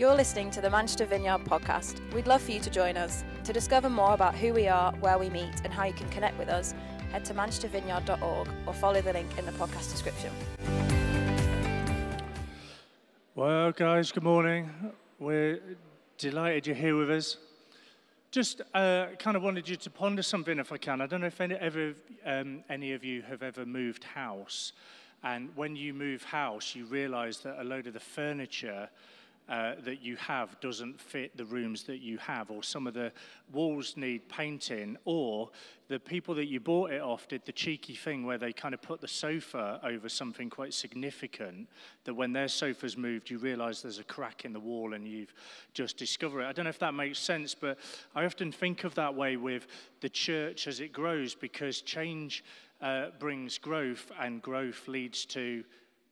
You're listening to the Manchester Vineyard podcast. We'd love for you to join us. To discover more about who we are, where we meet, and how you can connect with us, head to manchestervineyard.org or follow the link in the podcast description. Well, guys, good morning. We're delighted you're here with us. Just uh, kind of wanted you to ponder something if I can. I don't know if any, ever, um, any of you have ever moved house. And when you move house, you realize that a load of the furniture uh, that you have doesn't fit the rooms that you have, or some of the walls need painting, or the people that you bought it off did the cheeky thing where they kind of put the sofa over something quite significant that when their sofa's moved, you realize there's a crack in the wall and you've just discovered it. I don't know if that makes sense, but I often think of that way with the church as it grows because change uh, brings growth and growth leads to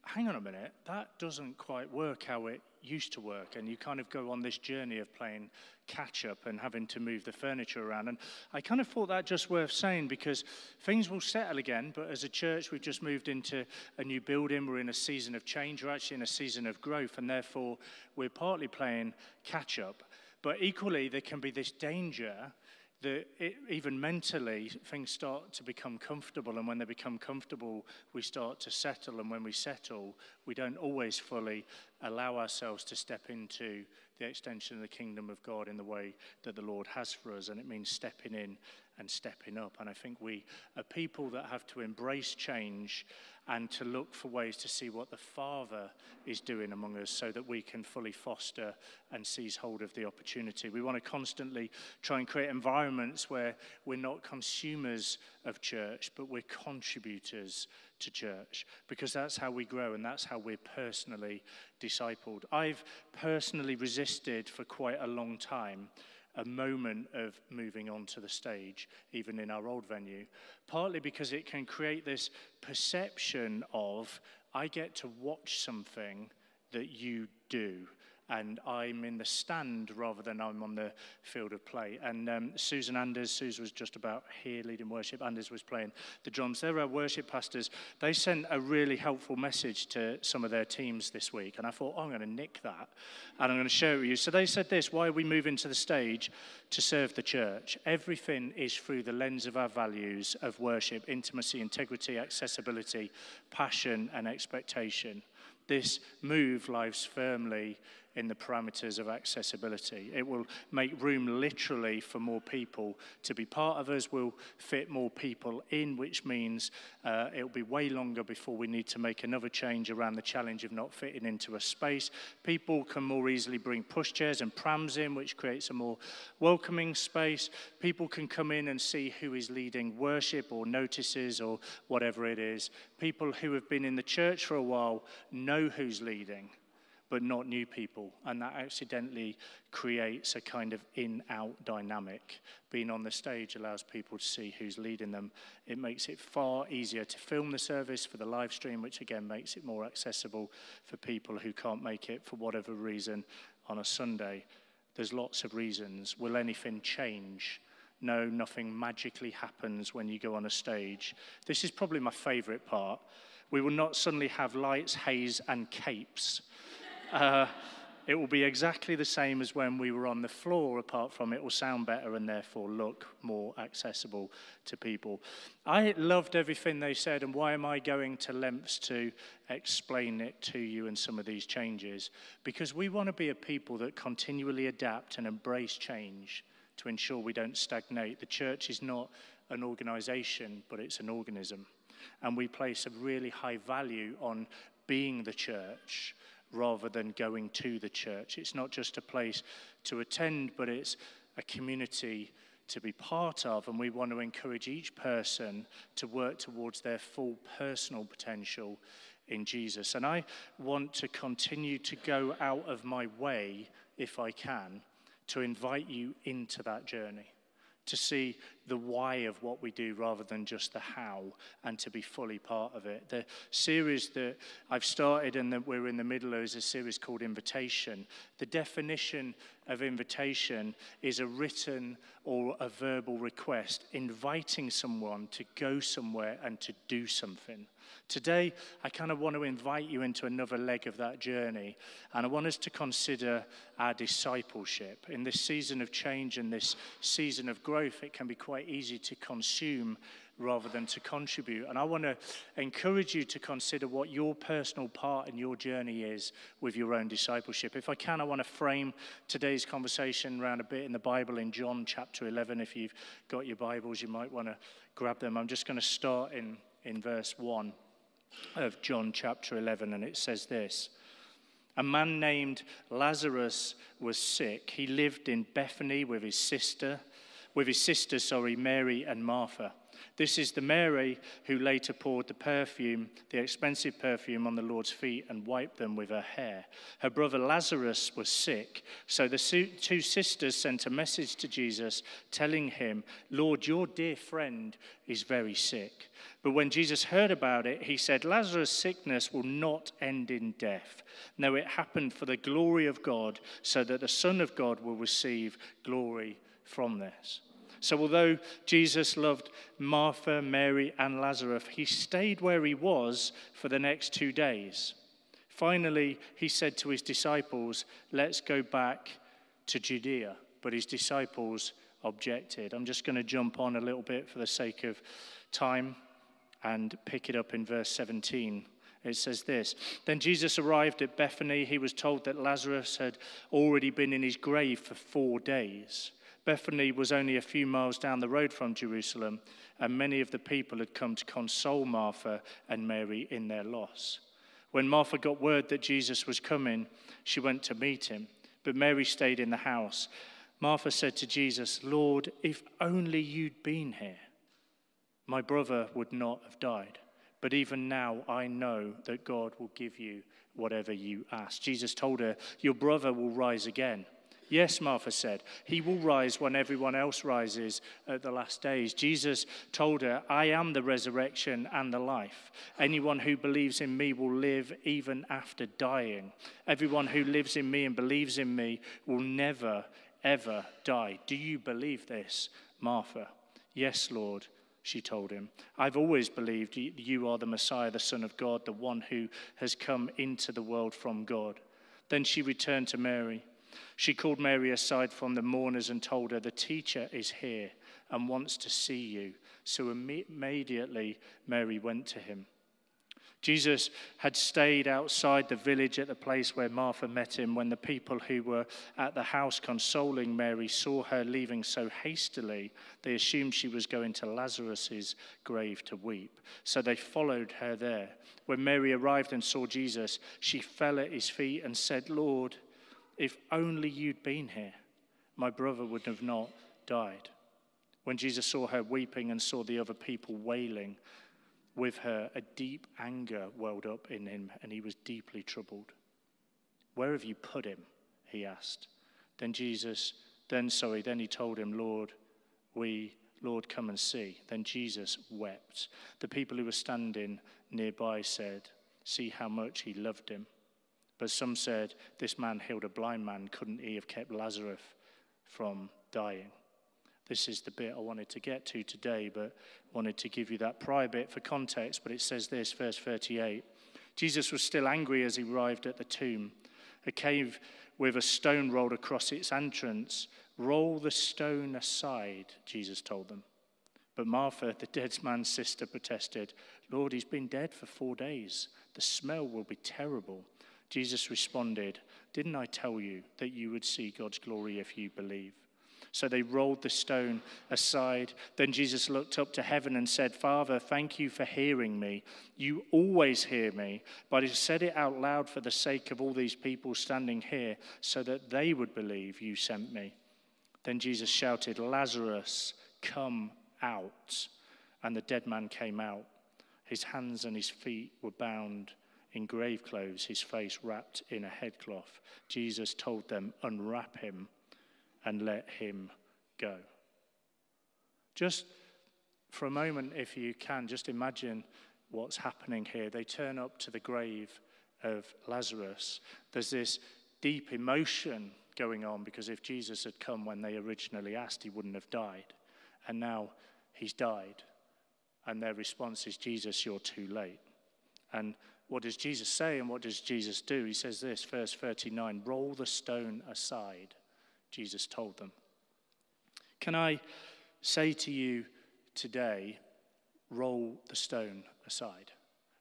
hang on a minute, that doesn't quite work how it used to work. And you kind of go on this journey of playing catch up and having to move the furniture around. And I kind of thought that just worth saying because things will settle again. But as a church, we've just moved into a new building. We're in a season of change. We're actually in a season of growth. And therefore, we're partly playing catch up. But equally, there can be this danger that it, even mentally things start to become comfortable and when they become comfortable we start to settle and when we settle we don't always fully allow ourselves to step into the extension of the kingdom of god in the way that the lord has for us and it means stepping in and stepping up and i think we are people that have to embrace change and to look for ways to see what the Father is doing among us so that we can fully foster and seize hold of the opportunity. We want to constantly try and create environments where we're not consumers of church, but we're contributors to church because that's how we grow and that's how we're personally discipled. I've personally resisted for quite a long time a moment of moving onto the stage, even in our old venue. Partly because it can create this perception of, I get to watch something that you do and I'm in the stand rather than I'm on the field of play. And um, Susan Anders, Susan was just about here leading worship. Anders was playing the drums. They're our worship pastors. They sent a really helpful message to some of their teams this week. And I thought, oh, I'm going to nick that and I'm going to share it with you. So they said this why are we move into the stage to serve the church. Everything is through the lens of our values of worship, intimacy, integrity, accessibility, passion, and expectation. This move lives firmly in the parameters of accessibility. It will make room literally for more people to be part of us, will fit more people in, which means uh, it'll be way longer before we need to make another change around the challenge of not fitting into a space. People can more easily bring pushchairs and prams in, which creates a more welcoming space. People can come in and see who is leading worship or notices or whatever it is. People who have been in the church for a while know who's leading but not new people. And that accidentally creates a kind of in out dynamic. Being on the stage allows people to see who's leading them. It makes it far easier to film the service for the live stream, which again makes it more accessible for people who can't make it for whatever reason on a Sunday. There's lots of reasons. Will anything change? No, nothing magically happens when you go on a stage. This is probably my favorite part. We will not suddenly have lights, haze, and capes uh, it will be exactly the same as when we were on the floor, apart from it will sound better and therefore look more accessible to people. I loved everything they said, and why am I going to lengths to explain it to you and some of these changes? Because we want to be a people that continually adapt and embrace change to ensure we don't stagnate. The church is not an organization, but it's an organism. And we place a really high value on being the church rather than going to the church. It's not just a place to attend, but it's a community to be part of. And we want to encourage each person to work towards their full personal potential in Jesus. And I want to continue to go out of my way, if I can, to invite you into that journey to see the why of what we do rather than just the how and to be fully part of it. The series that I've started and that we're in the middle of is a series called Invitation. The definition of invitation is a written or a verbal request, inviting someone to go somewhere and to do something. Today, I kind of want to invite you into another leg of that journey, and I want us to consider our discipleship. In this season of change and this season of growth, it can be quite easy to consume rather than to contribute. And I want to encourage you to consider what your personal part in your journey is with your own discipleship. If I can, I want to frame today's conversation around a bit in the Bible in John chapter 11. If you've got your Bibles, you might want to grab them. I'm just going to start in, in verse 1 of John chapter 11, and it says this. A man named Lazarus was sick. He lived in Bethany with his sister, with his sister, sorry, Mary and Martha. This is the Mary who later poured the perfume, the expensive perfume, on the Lord's feet and wiped them with her hair. Her brother Lazarus was sick, so the two sisters sent a message to Jesus telling him, Lord, your dear friend is very sick. But when Jesus heard about it, he said, Lazarus' sickness will not end in death. No, it happened for the glory of God, so that the Son of God will receive glory from this. So, although Jesus loved Martha, Mary, and Lazarus, he stayed where he was for the next two days. Finally, he said to his disciples, Let's go back to Judea. But his disciples objected. I'm just going to jump on a little bit for the sake of time and pick it up in verse 17. It says this Then Jesus arrived at Bethany. He was told that Lazarus had already been in his grave for four days. Bethany was only a few miles down the road from Jerusalem, and many of the people had come to console Martha and Mary in their loss. When Martha got word that Jesus was coming, she went to meet him, but Mary stayed in the house. Martha said to Jesus, Lord, if only you'd been here, my brother would not have died. But even now, I know that God will give you whatever you ask. Jesus told her, Your brother will rise again. Yes, Martha said, He will rise when everyone else rises at the last days. Jesus told her, I am the resurrection and the life. Anyone who believes in me will live even after dying. Everyone who lives in me and believes in me will never, ever die. Do you believe this, Martha? Yes, Lord she told him. I've always believed you are the Messiah, the Son of God, the one who has come into the world from God. Then she returned to Mary. She called Mary aside from the mourners and told her, The teacher is here and wants to see you. So immediately Mary went to him. Jesus had stayed outside the village at the place where Martha met him when the people who were at the house consoling Mary saw her leaving so hastily. They assumed she was going to Lazarus's grave to weep. So they followed her there. When Mary arrived and saw Jesus, she fell at his feet and said, Lord, if only you'd been here, my brother would have not died. When Jesus saw her weeping and saw the other people wailing with her, a deep anger welled up in him, and he was deeply troubled. Where have you put him? he asked. Then Jesus, then, sorry, then he told him, Lord, we, Lord, come and see. Then Jesus wept. The people who were standing nearby said, See how much he loved him. But some said, This man healed a blind man. Couldn't he have kept Lazarus from dying? This is the bit I wanted to get to today, but wanted to give you that prior bit for context. But it says this, verse 38. Jesus was still angry as he arrived at the tomb. A cave with a stone rolled across its entrance. Roll the stone aside, Jesus told them. But Martha, the dead man's sister, protested, Lord, he's been dead for four days. The smell will be terrible. Jesus responded, Didn't I tell you that you would see God's glory if you believe? So they rolled the stone aside. Then Jesus looked up to heaven and said, Father, thank you for hearing me. You always hear me, but I said it out loud for the sake of all these people standing here, so that they would believe you sent me. Then Jesus shouted, Lazarus, come out. And the dead man came out. His hands and his feet were bound in grave clothes, his face wrapped in a headcloth. Jesus told them, Unwrap him and let him go. Just for a moment, if you can, just imagine what's happening here. They turn up to the grave of Lazarus. There's this deep emotion going on because if Jesus had come when they originally asked, he wouldn't have died. And now he's died. And their response is, Jesus, you're too late. And what does Jesus say and what does Jesus do? He says this, verse 39 roll the stone aside, Jesus told them. Can I say to you today, roll the stone aside?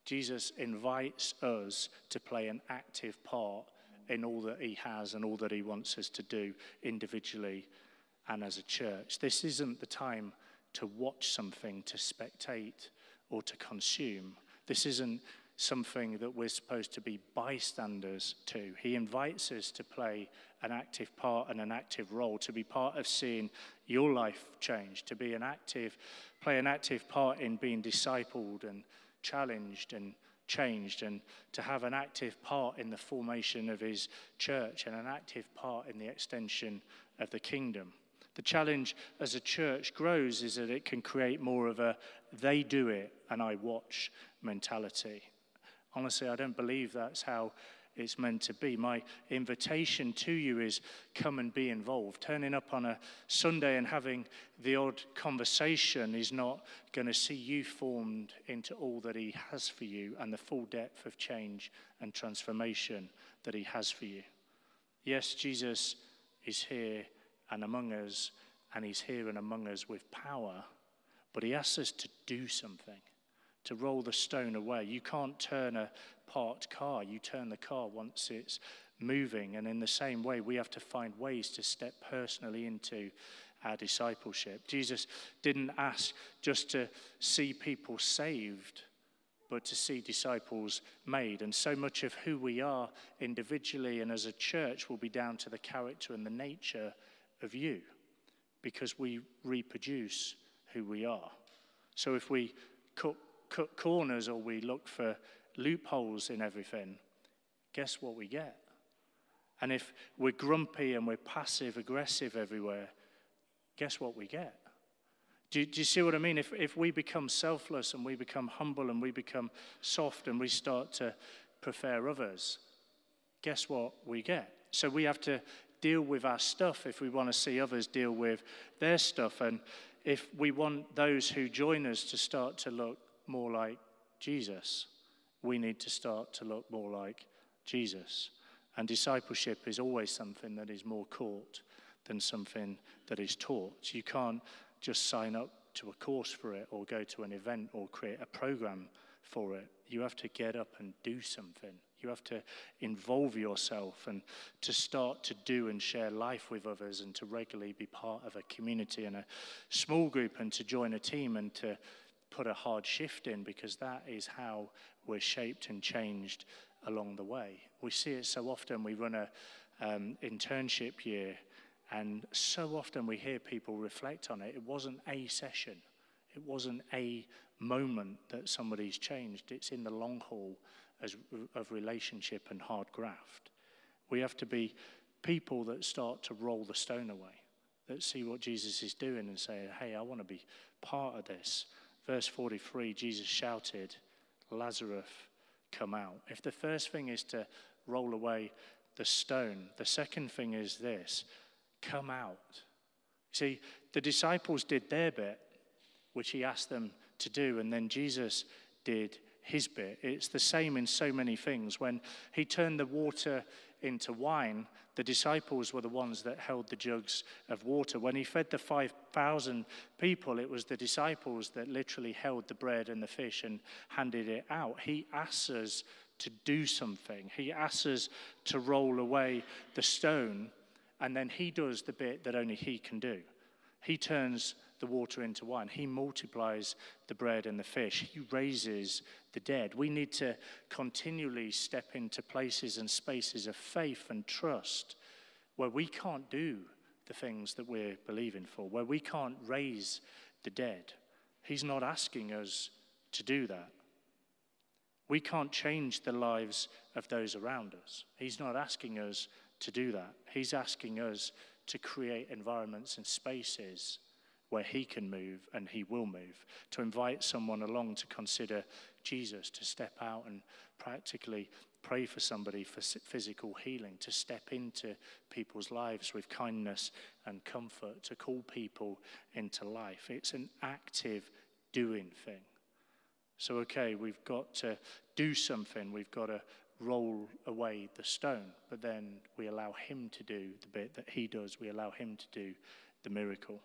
Jesus invites us to play an active part in all that he has and all that he wants us to do individually and as a church. This isn't the time to watch something, to spectate, or to consume. This isn't something that we're supposed to be bystanders to. He invites us to play an active part and an active role, to be part of seeing your life change, to be an active, play an active part in being discipled and challenged and changed, and to have an active part in the formation of his church and an active part in the extension of the kingdom. The challenge as a church grows is that it can create more of a they do it and I watch mentality. Honestly, I don't believe that's how it's meant to be. My invitation to you is come and be involved. Turning up on a Sunday and having the odd conversation is not going to see you formed into all that He has for you and the full depth of change and transformation that He has for you. Yes, Jesus is here and among us, and He's here and among us with power, but He asks us to do something to roll the stone away. You can't turn a parked car, you turn the car once it's moving. And in the same way, we have to find ways to step personally into our discipleship. Jesus didn't ask just to see people saved, but to see disciples made. And so much of who we are individually and as a church will be down to the character and the nature of you because we reproduce who we are. So if we cut cut corners or we look for loopholes in everything, guess what we get? And if we're grumpy and we're passive aggressive everywhere, guess what we get? Do, do, you see what I mean? If, if we become selfless and we become humble and we become soft and we start to prefer others, guess what we get? So we have to deal with our stuff if we want to see others deal with their stuff. And if we want those who join us to start to look more like Jesus, we need to start to look more like Jesus. And discipleship is always something that is more caught than something that is taught. You can't just sign up to a course for it or go to an event or create a program for it. You have to get up and do something. You have to involve yourself and to start to do and share life with others and to regularly be part of a community and a small group and to join a team and to put a hard shift in because that is how we're shaped and changed along the way. We see it so often. We run a um, internship year, and so often we hear people reflect on it. It wasn't a session. It wasn't a moment that somebody's changed. It's in the long haul as, of relationship and hard graft. We have to be people that start to roll the stone away, that see what Jesus is doing and say, hey, I want to be part of this. Verse 43, Jesus shouted, Lazarus, come out. If the first thing is to roll away the stone, the second thing is this come out. See, the disciples did their bit, which he asked them to do, and then Jesus did his bit. It's the same in so many things. When he turned the water into wine, the disciples were the ones that held the jugs of water. When he fed the 5,000 people, it was the disciples that literally held the bread and the fish and handed it out. He asks us to do something, he asks us to roll away the stone, and then he does the bit that only he can do. He turns the water into wine. He multiplies the bread and the fish. He raises the dead. We need to continually step into places and spaces of faith and trust where we can't do the things that we're believing for, where we can't raise the dead. He's not asking us to do that. We can't change the lives of those around us. He's not asking us to do that. He's asking us to create environments and spaces where He can move and He will move. To invite someone along to consider Jesus, to step out and practically pray for somebody for physical healing, to step into people's lives with kindness and comfort, to call people into life. It's an active doing thing. So, okay, we've got to do something, we've got to roll away the stone, but then we allow Him to do the bit that He does, we allow Him to do the miracle.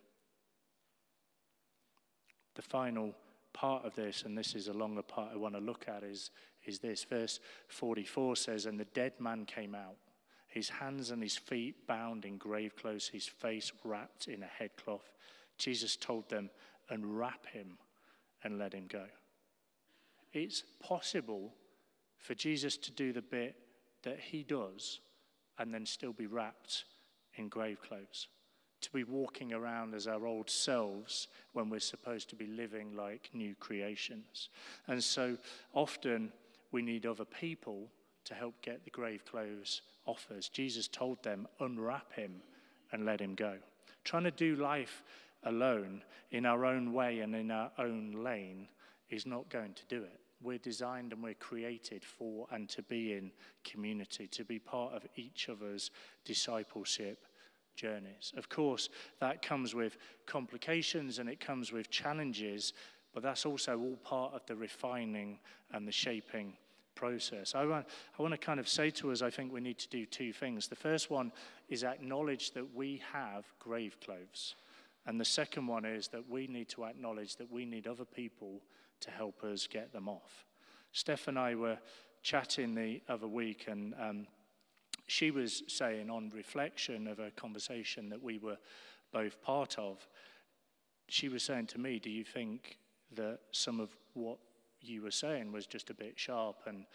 The final part of this, and this is a longer part I want to look at, is, is this. Verse 44 says, And the dead man came out, his hands and his feet bound in grave clothes, his face wrapped in a headcloth. Jesus told them, Unwrap him and let him go. It's possible for Jesus to do the bit that he does and then still be wrapped in grave clothes to be walking around as our old selves when we're supposed to be living like new creations. And so often we need other people to help get the grave clothes off us. Jesus told them, unwrap him and let him go. Trying to do life alone in our own way and in our own lane is not going to do it. We're designed and we're created for and to be in community, to be part of each other's discipleship journeys. Of course, that comes with complications and it comes with challenges, but that's also all part of the refining and the shaping process. I want, I want to kind of say to us, I think we need to do two things. The first one is acknowledge that we have grave clothes. And the second one is that we need to acknowledge that we need other people to help us get them off. Steph and I were chatting the other week, and um, she was saying, on reflection of a conversation that we were both part of, she was saying to me, Do you think that some of what you were saying was just a bit sharp and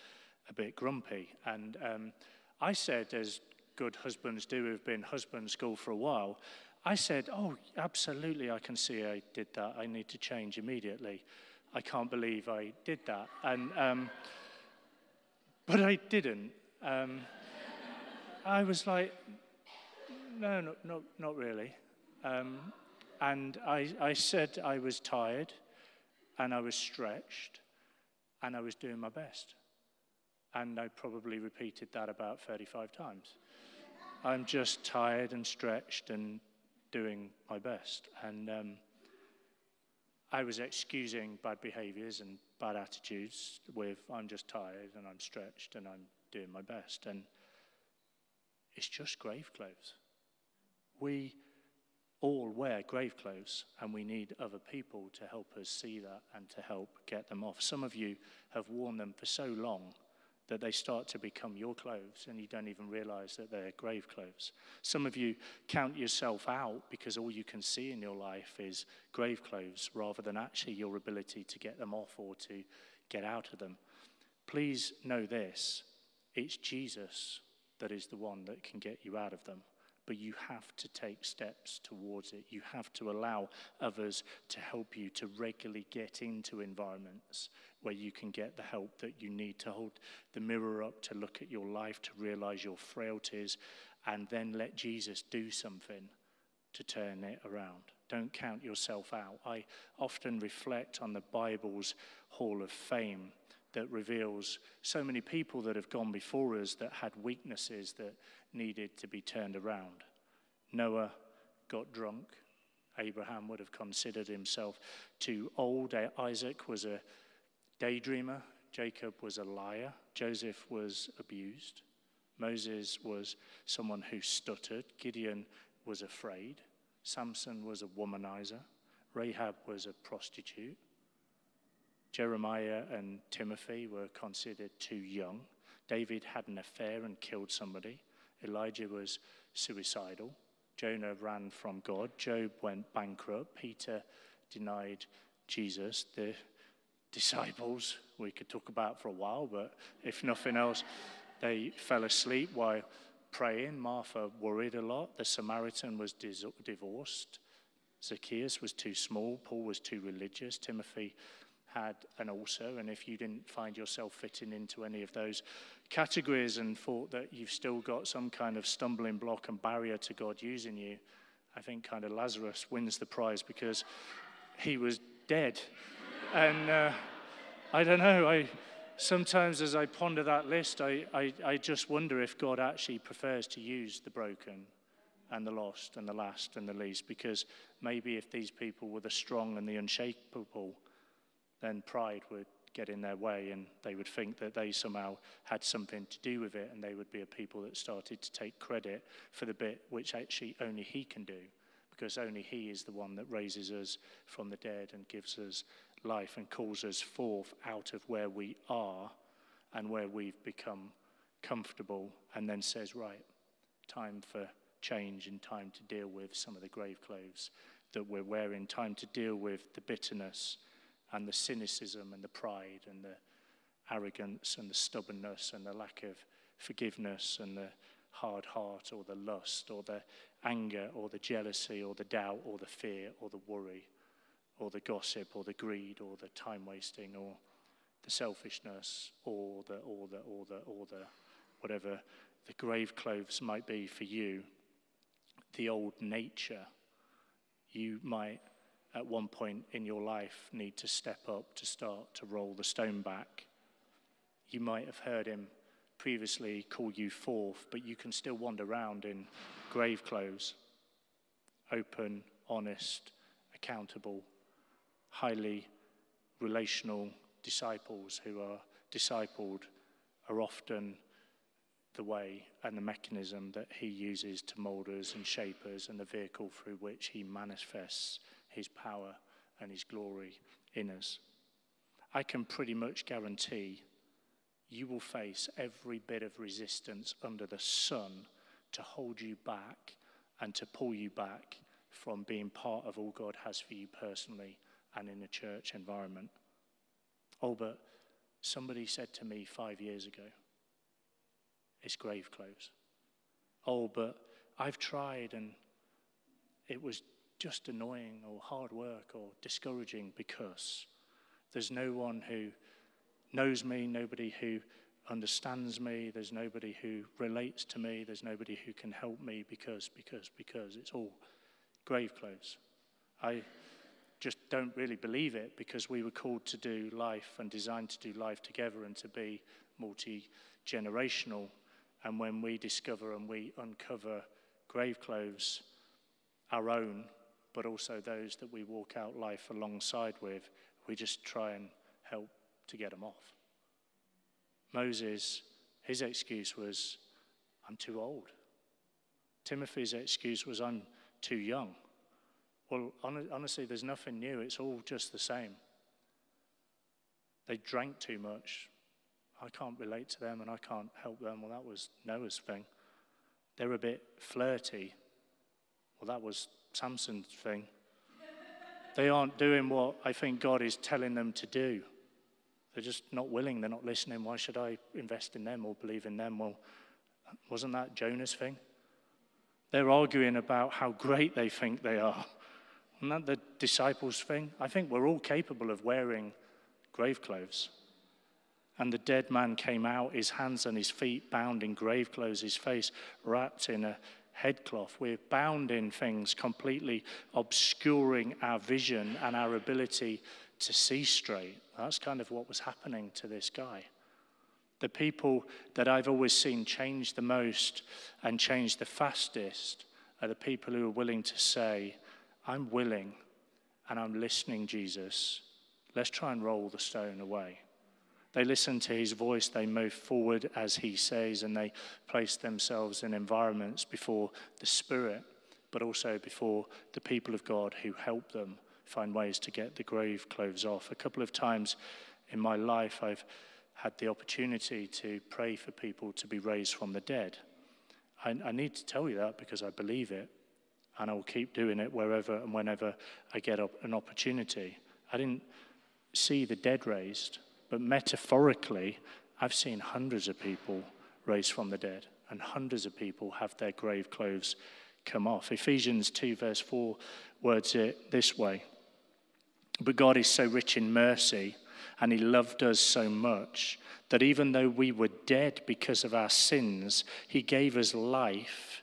a bit grumpy? And um, I said, as good husbands do who've been husband school for a while, I said, Oh, absolutely, I can see I did that. I need to change immediately. I can't believe I did that. And, um, but I didn't. Um, I was like, no, no, no not really. Um, and I, I said I was tired and I was stretched and I was doing my best. And I probably repeated that about 35 times. I'm just tired and stretched and doing my best. And um, I was excusing bad behaviors and bad attitudes with I'm just tired and I'm stretched and I'm doing my best. And it's just grave clothes. We all wear grave clothes, and we need other people to help us see that and to help get them off. Some of you have worn them for so long that they start to become your clothes and you don't even realize that they're grave clothes. Some of you count yourself out because all you can see in your life is grave clothes rather than actually your ability to get them off or to get out of them. Please know this it's Jesus that is the one that can get you out of them. But you have to take steps towards it. You have to allow others to help you to regularly get into environments where you can get the help that you need to hold the mirror up, to look at your life, to realize your frailties, and then let Jesus do something to turn it around. Don't count yourself out. I often reflect on the Bible's Hall of Fame that reveals so many people that have gone before us that had weaknesses that needed to be turned around. Noah got drunk. Abraham would have considered himself too old. Isaac was a daydreamer. Jacob was a liar. Joseph was abused. Moses was someone who stuttered. Gideon was afraid. Samson was a womanizer. Rahab was a prostitute. Jeremiah and Timothy were considered too young. David had an affair and killed somebody. Elijah was suicidal. Jonah ran from God. Job went bankrupt. Peter denied Jesus. The disciples, we could talk about for a while, but if nothing else, they fell asleep while praying. Martha worried a lot. The Samaritan was divorced. Zacchaeus was too small. Paul was too religious. Timothy had an ulcer, and if you didn't find yourself fitting into any of those categories and thought that you've still got some kind of stumbling block and barrier to God using you, I think kind of Lazarus wins the prize because he was dead. and uh, I don't know, I, sometimes as I ponder that list, I, I, I just wonder if God actually prefers to use the broken and the lost and the last and the least, because maybe if these people were the strong and the unshakable, then pride would get in their way and they would think that they somehow had something to do with it and they would be a people that started to take credit for the bit which actually only he can do because only he is the one that raises us from the dead and gives us life and calls us forth out of where we are and where we've become comfortable and then says right time for change and time to deal with some of the grave clothes that we're wearing time to deal with the bitterness and the cynicism and the pride and the arrogance and the stubbornness and the lack of forgiveness and the hard heart or the lust or the anger or the jealousy or the doubt or the fear or the worry or the gossip or the greed or the time wasting or the selfishness or the or the or the or the whatever the grave clothes might be for you the old nature you might at one point in your life need to step up to start to roll the stone back. You might have heard him previously call you forth, but you can still wander around in grave clothes, open, honest, accountable, highly relational disciples who are discipled are often the way and the mechanism that he uses to mold us and shape us and the vehicle through which he manifests his power and his glory in us. I can pretty much guarantee you will face every bit of resistance under the sun to hold you back and to pull you back from being part of all God has for you personally and in a church environment. Oh, but somebody said to me five years ago, it's grave clothes. Oh, but I've tried and it was just annoying or hard work or discouraging because there's no one who knows me, nobody who understands me, there's nobody who relates to me, there's nobody who can help me because, because, because it's all grave clothes. I just don't really believe it because we were called to do life and designed to do life together and to be multi generational. And when we discover and we uncover grave clothes, our own, but also those that we walk out life alongside with, we just try and help to get them off. Moses, his excuse was, I'm too old. Timothy's excuse was, I'm too young. Well, honestly, there's nothing new. It's all just the same. They drank too much. I can't relate to them and I can't help them. Well, that was Noah's thing. They're a bit flirty. Well, that was Samson's thing. They aren't doing what I think God is telling them to do. They're just not willing. They're not listening. Why should I invest in them or believe in them? Well, wasn't that Jonah's thing? They're arguing about how great they think they are. Isn't that the disciples' thing? I think we're all capable of wearing grave clothes. And the dead man came out, his hands and his feet bound in grave clothes, his face wrapped in a headcloth. We're bound in things completely obscuring our vision and our ability to see straight. That's kind of what was happening to this guy. The people that I've always seen change the most and change the fastest are the people who are willing to say, I'm willing and I'm listening, Jesus. Let's try and roll the stone away. They listen to his voice, they move forward as he says, and they place themselves in environments before the Spirit, but also before the people of God who help them find ways to get the grave clothes off. A couple of times in my life, I've had the opportunity to pray for people to be raised from the dead. I, I need to tell you that because I believe it, and I will keep doing it wherever and whenever I get an opportunity. I didn't see the dead raised. But metaphorically, I've seen hundreds of people raised from the dead, and hundreds of people have their grave clothes come off. Ephesians 2, verse 4, words it this way But God is so rich in mercy, and He loved us so much that even though we were dead because of our sins, He gave us life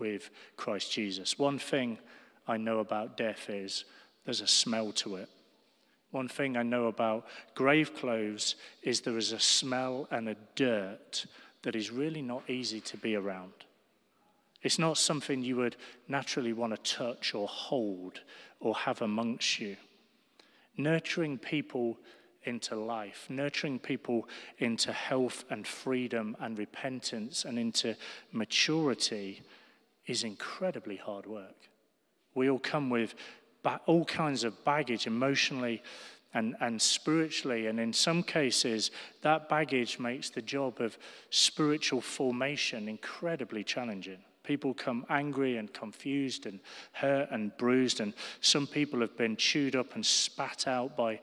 with Christ Jesus. One thing I know about death is there's a smell to it. One thing I know about grave clothes is there is a smell and a dirt that is really not easy to be around. It's not something you would naturally want to touch or hold or have amongst you. Nurturing people into life, nurturing people into health and freedom and repentance and into maturity is incredibly hard work. We all come with all kinds of baggage emotionally and, and spiritually. And in some cases, that baggage makes the job of spiritual formation incredibly challenging. People come angry and confused and hurt and bruised, and some people have been chewed up and spat out by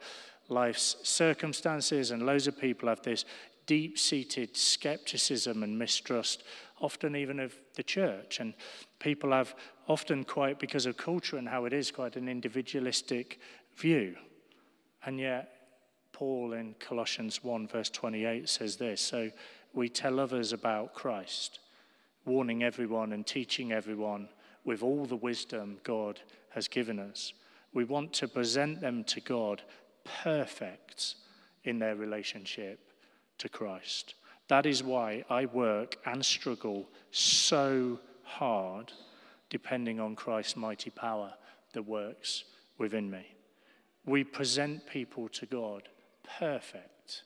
life's circumstances, and loads of people have this deep seated skepticism and mistrust, often even of the church. And people have often quite, because of culture and how it is, quite an individualistic view. And yet, Paul in Colossians 1, verse 28 says this So we tell others about Christ, warning everyone and teaching everyone with all the wisdom God has given us. We want to present them to God perfect in their relationship to Christ. That is why I work and struggle so hard, depending on Christ's mighty power that works within me. We present people to God perfect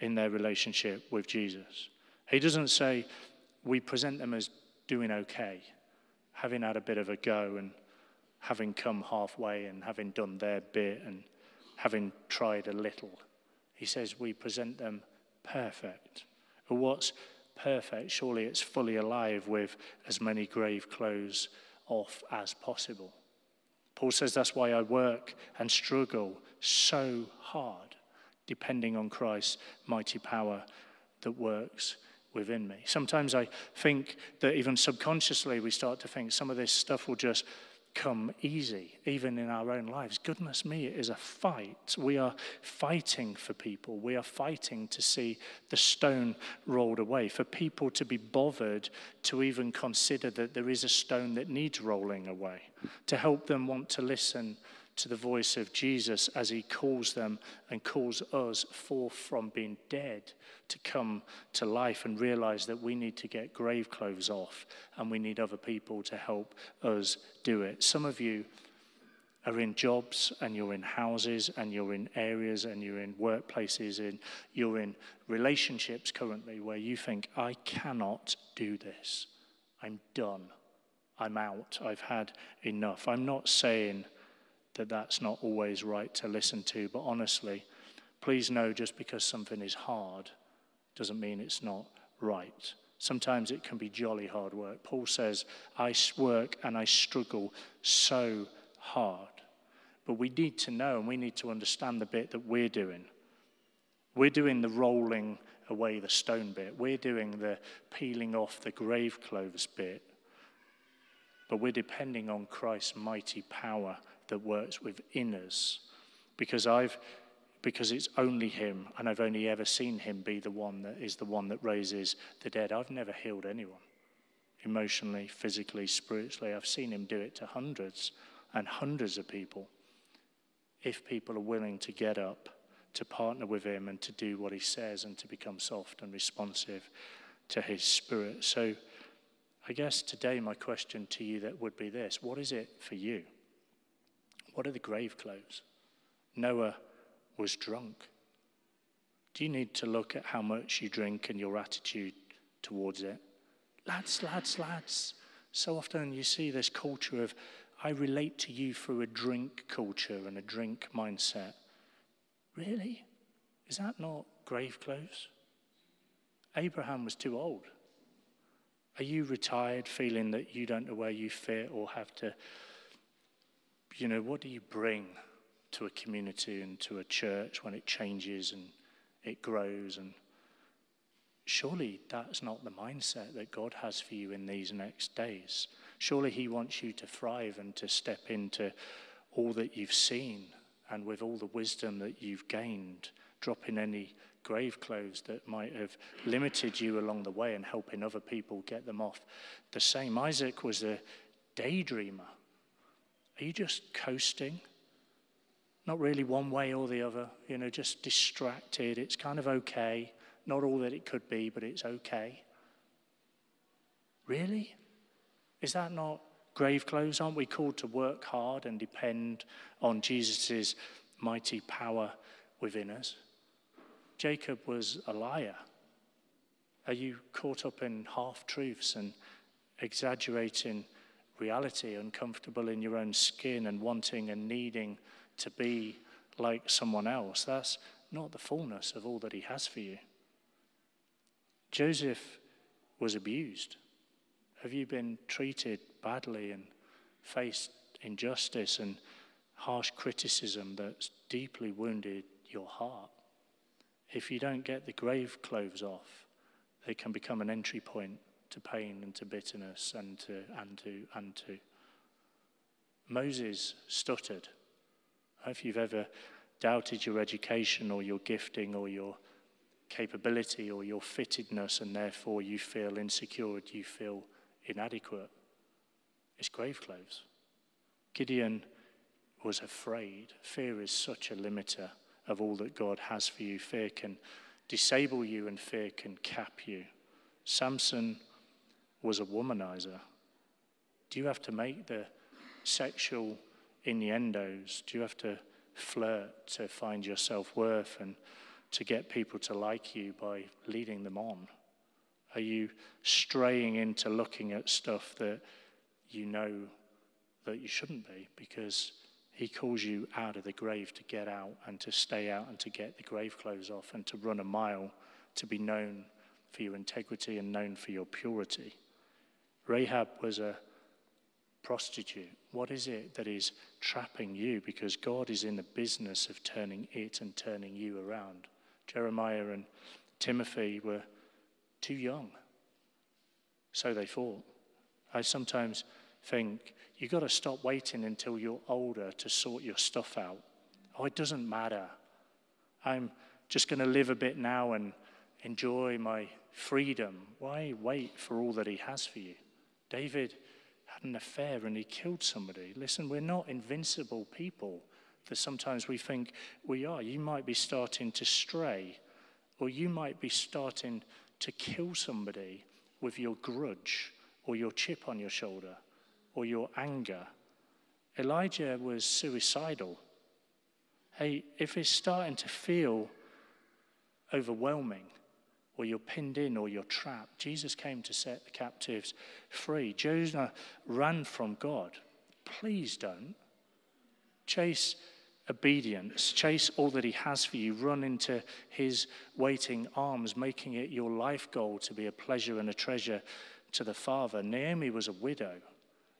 in their relationship with Jesus. He doesn't say we present them as doing okay, having had a bit of a go and having come halfway and having done their bit and having tried a little. He says we present them perfect. What's perfect? Surely it's fully alive with as many grave clothes off as possible. Paul says that's why I work and struggle so hard, depending on Christ's mighty power that works within me. Sometimes I think that even subconsciously we start to think some of this stuff will just come easy, even in our own lives. Goodness me, it is a fight. We are fighting for people. We are fighting to see the stone rolled away, for people to be bothered to even consider that there is a stone that needs rolling away, to help them want to listen to the voice of Jesus as he calls them and calls us forth from being dead to come to life and realize that we need to get grave clothes off and we need other people to help us do it. Some of you are in jobs and you're in houses and you're in areas and you're in workplaces and you're in relationships currently where you think, I cannot do this. I'm done. I'm out. I've had enough. I'm not saying that that's not always right to listen to. But honestly, please know just because something is hard doesn't mean it's not right. Sometimes it can be jolly hard work. Paul says, I work and I struggle so hard. But we need to know and we need to understand the bit that we're doing. We're doing the rolling away the stone bit, we're doing the peeling off the grave clothes bit. But we're depending on Christ's mighty power that works within us because I've because it's only him and I've only ever seen him be the one that is the one that raises the dead. I've never healed anyone emotionally, physically, spiritually. I've seen him do it to hundreds and hundreds of people. If people are willing to get up, to partner with him and to do what he says and to become soft and responsive to his spirit. So I guess today my question to you that would be this, what is it for you? What are the grave clothes? Noah was drunk. Do you need to look at how much you drink and your attitude towards it? Lads, lads, lads. So often you see this culture of, I relate to you through a drink culture and a drink mindset. Really? Is that not grave clothes? Abraham was too old. Are you retired feeling that you don't know where you fit or have to, you know, what do you bring to a community and to a church when it changes and it grows? And surely that's not the mindset that God has for you in these next days. Surely He wants you to thrive and to step into all that you've seen and with all the wisdom that you've gained, dropping any grave clothes that might have limited you along the way and helping other people get them off. The same, Isaac was a daydreamer. Are you just coasting? Not really one way or the other, you know, just distracted. It's kind of okay. Not all that it could be, but it's okay. Really? Is that not grave clothes? Aren't we called to work hard and depend on Jesus' mighty power within us? Jacob was a liar. Are you caught up in half truths and exaggerating reality, uncomfortable in your own skin and wanting and needing to be like someone else? That's not the fullness of all that he has for you. Joseph was abused. Have you been treated badly and faced injustice and harsh criticism that's deeply wounded your heart? if you don't get the grave clothes off, they can become an entry point to pain and to bitterness and to, and to, and to. Moses stuttered. If you've ever doubted your education or your gifting or your capability or your fittedness, and therefore you feel insecure, you feel inadequate, it's grave clothes. Gideon was afraid. Fear is such a limiter of all that God has for you. Fear can disable you and fear can cap you. Samson was a womanizer. Do you have to make the sexual innuendos? Do you have to flirt to find your self worth and to get people to like you by leading them on? Are you straying into looking at stuff that you know that you shouldn't be because he calls you out of the grave to get out and to stay out and to get the grave clothes off and to run a mile to be known for your integrity and known for your purity. Rahab was a prostitute. What is it that is trapping you? Because God is in the business of turning it and turning you around. Jeremiah and Timothy were too young. So they thought. I sometimes think you've got to stop waiting until you're older to sort your stuff out. Oh, it doesn't matter. I'm just going to live a bit now and enjoy my freedom. Why wait for all that He has for you? David had an affair and he killed somebody. Listen, we're not invincible people that sometimes we think we are. You might be starting to stray, or you might be starting to kill somebody with your grudge or your chip on your shoulder or your anger. Elijah was suicidal. Hey, if it's starting to feel overwhelming, or you're pinned in, or you're trapped, Jesus came to set the captives free. Jonah ran from God. Please don't. Chase obedience, chase all that He has for you, run into His waiting arms, making it your life goal to be a pleasure and a treasure to the Father. Naomi was a widow.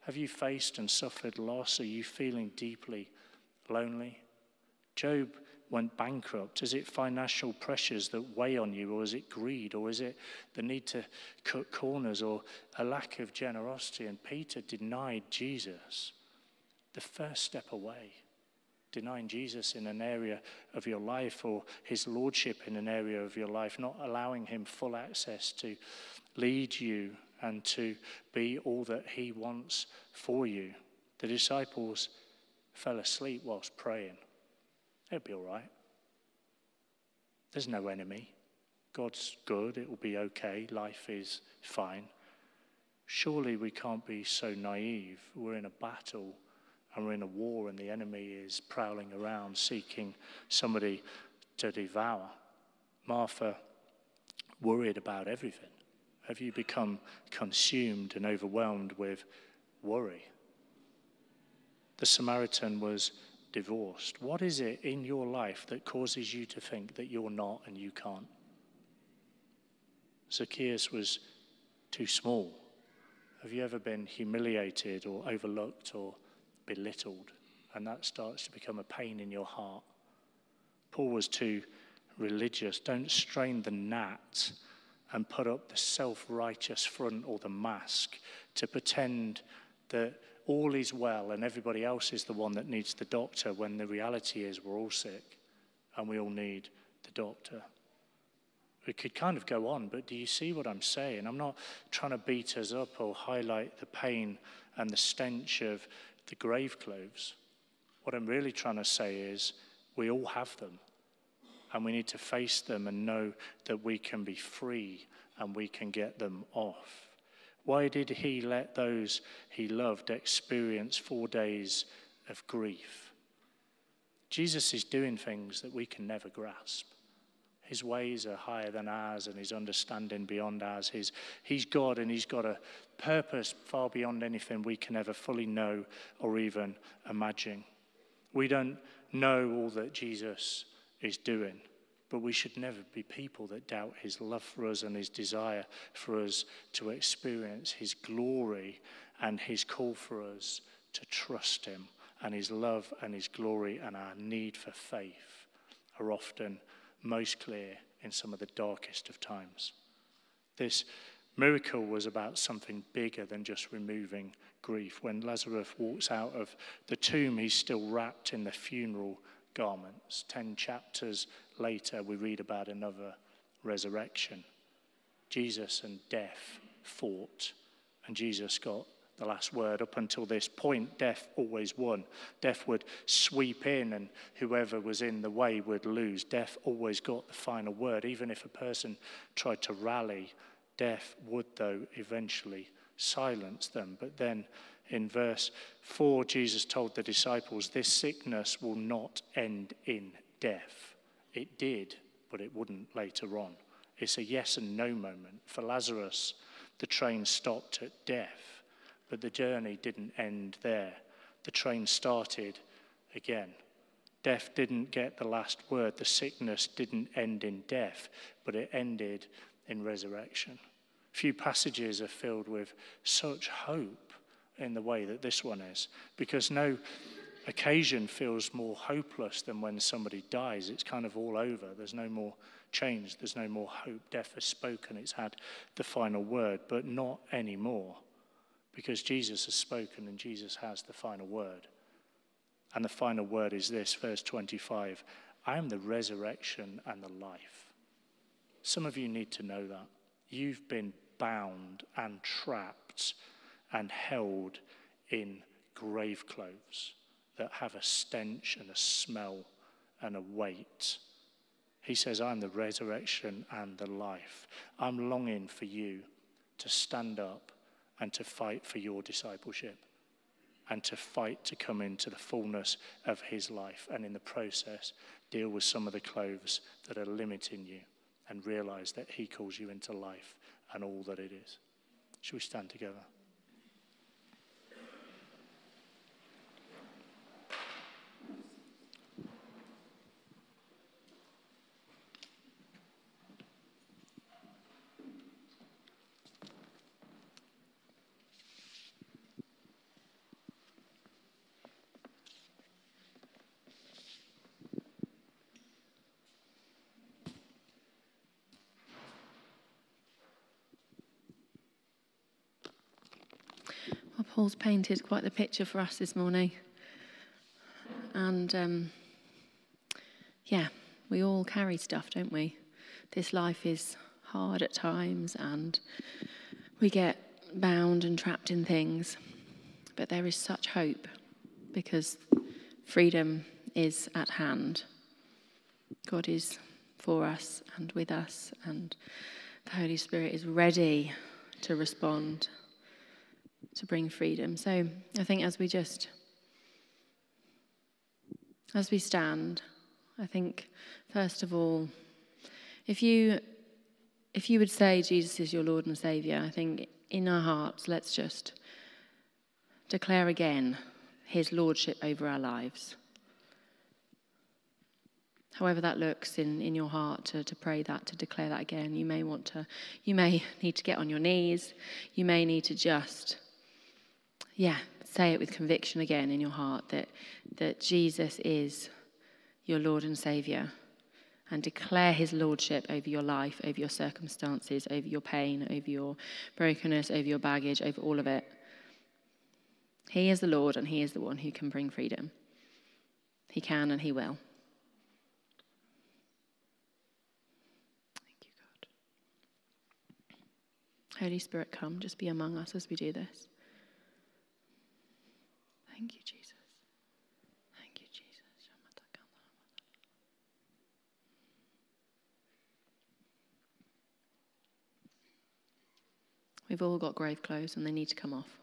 Have you faced and suffered loss? Are you feeling deeply lonely? Job went bankrupt. Is it financial pressures that weigh on you, or is it greed, or is it the need to cut corners, or a lack of generosity? And Peter denied Jesus the first step away. Denying Jesus in an area of your life or his lordship in an area of your life, not allowing him full access to lead you and to be all that He wants for you. The disciples fell asleep whilst praying. It'll be all right. There's no enemy. God's good. It will be okay. Life is fine. Surely we can't be so naive. We're in a battle and we're in a war, and the enemy is prowling around seeking somebody to devour. Martha worried about everything. Have you become consumed and overwhelmed with worry? The Samaritan was divorced. What is it in your life that causes you to think that you're not and you can't? Zacchaeus was too small. Have you ever been humiliated or overlooked or belittled? And that starts to become a pain in your heart. Paul was too religious. Don't strain the gnat and put up the self righteous front or the mask to pretend that all is well and everybody else is the one that needs the doctor when the reality is we're all sick and we all need the doctor. We could kind of go on, but do you see what I'm saying? I'm not trying to beat us up or highlight the pain and the stench of the grave clothes. What I'm really trying to say is we all have them, and we need to face them and know that we can be free and we can get them off. Why did he let those he loved experience four days of grief? Jesus is doing things that we can never grasp. His ways are higher than ours and his understanding beyond ours. His, he's God and he's got a purpose far beyond anything we can ever fully know or even imagine. We don't know all that Jesus is doing. But we should never be people that doubt his love for us and his desire for us to experience his glory and his call for us to trust him. And his love and his glory and our need for faith are often most clear in some of the darkest of times. This miracle was about something bigger than just removing grief. When Lazarus walks out of the tomb, he's still wrapped in the funeral garments. Ten chapters later, we read about another resurrection. Jesus and death fought, and Jesus got the last word. Up until this point, death always won. Death would sweep in, and whoever was in the way would lose. Death always got the final word. Even if a person tried to rally, death would, though, eventually silence them. But then in verse 4, Jesus told the disciples, This sickness will not end in death. It did, but it wouldn't later on. It's a yes and no moment. For Lazarus, the train stopped at death, but the journey didn't end there. The train started again. Death didn't get the last word. The sickness didn't end in death, but it ended in resurrection. Few passages are filled with such hope in the way that this one is, because no occasion feels more hopeless than when somebody dies. It's kind of all over. There's no more change, there's no more hope. Death has spoken, it's had the final word, but not anymore, because Jesus has spoken and Jesus has the final word. And the final word is this, verse 25 I am the resurrection and the life. Some of you need to know that. You've been bound and trapped and held in grave clothes that have a stench and a smell and a weight. He says, I'm the resurrection and the life. I'm longing for you to stand up and to fight for your discipleship and to fight to come into the fullness of his life and in the process deal with some of the clothes that are limiting you and realize that he calls you into life and all that it is. Should we stand together? Paul's painted quite the picture for us this morning. And um, yeah, we all carry stuff, don't we? This life is hard at times and we get bound and trapped in things. But there is such hope because freedom is at hand. God is for us and with us, and the Holy Spirit is ready to respond to bring freedom. So I think as we just, as we stand, I think first of all, if you if you would say Jesus is your Lord and Savior, I think in our hearts, let's just declare again his lordship over our lives. however that looks in, in your heart to, to pray that, to declare that again. You may want to, you may need to get on your knees. You may need to just, yeah, say it with conviction again in your heart that, that Jesus is your Lord and Savior and declare his lordship over your life, over your circumstances, over your pain, over your brokenness, over your baggage, over all of it. He is the Lord and he is the one who can bring freedom. He can and he will. Thank you, God. Holy Spirit, come, just be among us as we do this. Thank you, Jesus. Thank you, Jesus. We've all got grave clothes and they need to come off.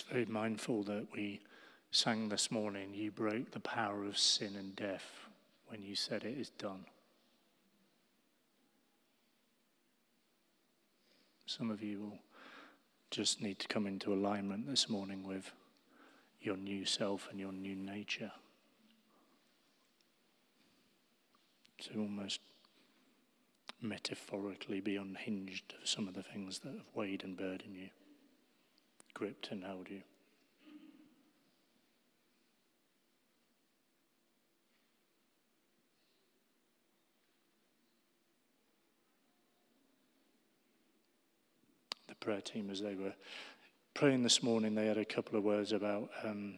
Very mindful that we sang this morning, you broke the power of sin and death when you said it is done. Some of you will just need to come into alignment this morning with your new self and your new nature. To almost metaphorically be unhinged of some of the things that have weighed and burdened you gripped and held you. The prayer team, as they were praying this morning, they had a couple of words about um,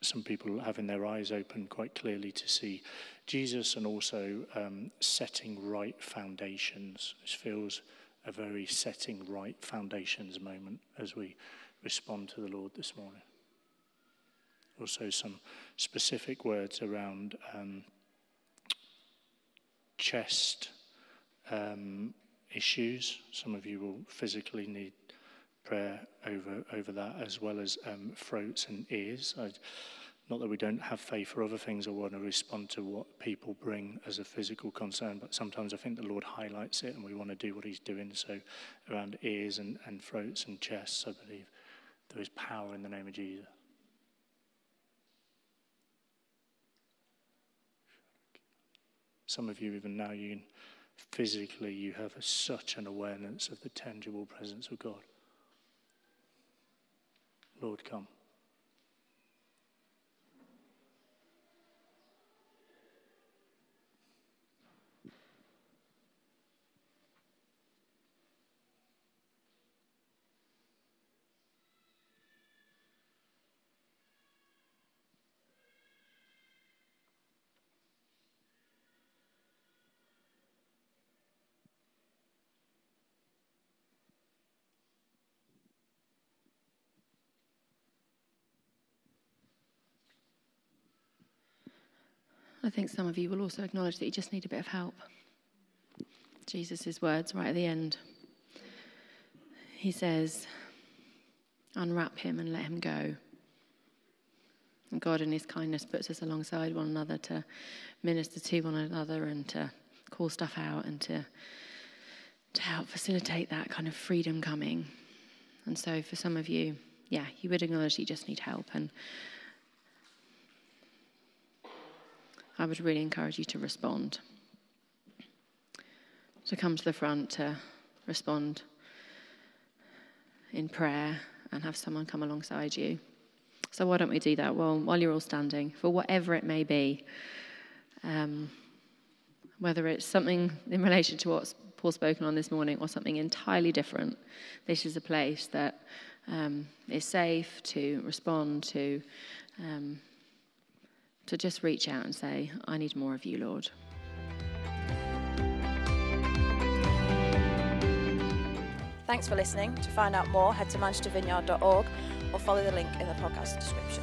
some people having their eyes open quite clearly to see Jesus and also um, setting right foundations. This feels a very setting right foundations moment as we respond to the Lord this morning. Also, some specific words around um, chest um, issues. Some of you will physically need prayer over over that, as well as um, throats and ears. I, not that we don't have faith for other things or want to respond to what people bring as a physical concern, but sometimes I think the Lord highlights it and we want to do what He's doing. So, around ears and, and throats and chests, I believe. There is power in the name of Jesus. Some of you, even now, you can physically, you have a, such an awareness of the tangible presence of God. Lord, come. I think some of you will also acknowledge that you just need a bit of help. Jesus' words right at the end. He says, Unwrap him and let him go. And God, in his kindness, puts us alongside one another to minister to one another and to call stuff out and to, to help facilitate that kind of freedom coming. And so, for some of you, yeah, you would acknowledge you just need help. And I would really encourage you to respond. To come to the front to respond in prayer and have someone come alongside you. So, why don't we do that? Well, while you're all standing, for whatever it may be, um, whether it's something in relation to what's Paul spoken on this morning or something entirely different. This is a place that um, is safe to respond to, um, to just reach out and say, I need more of you, Lord. Thanks for listening. To find out more, head to manchestervineyard.org or follow the link in the podcast description.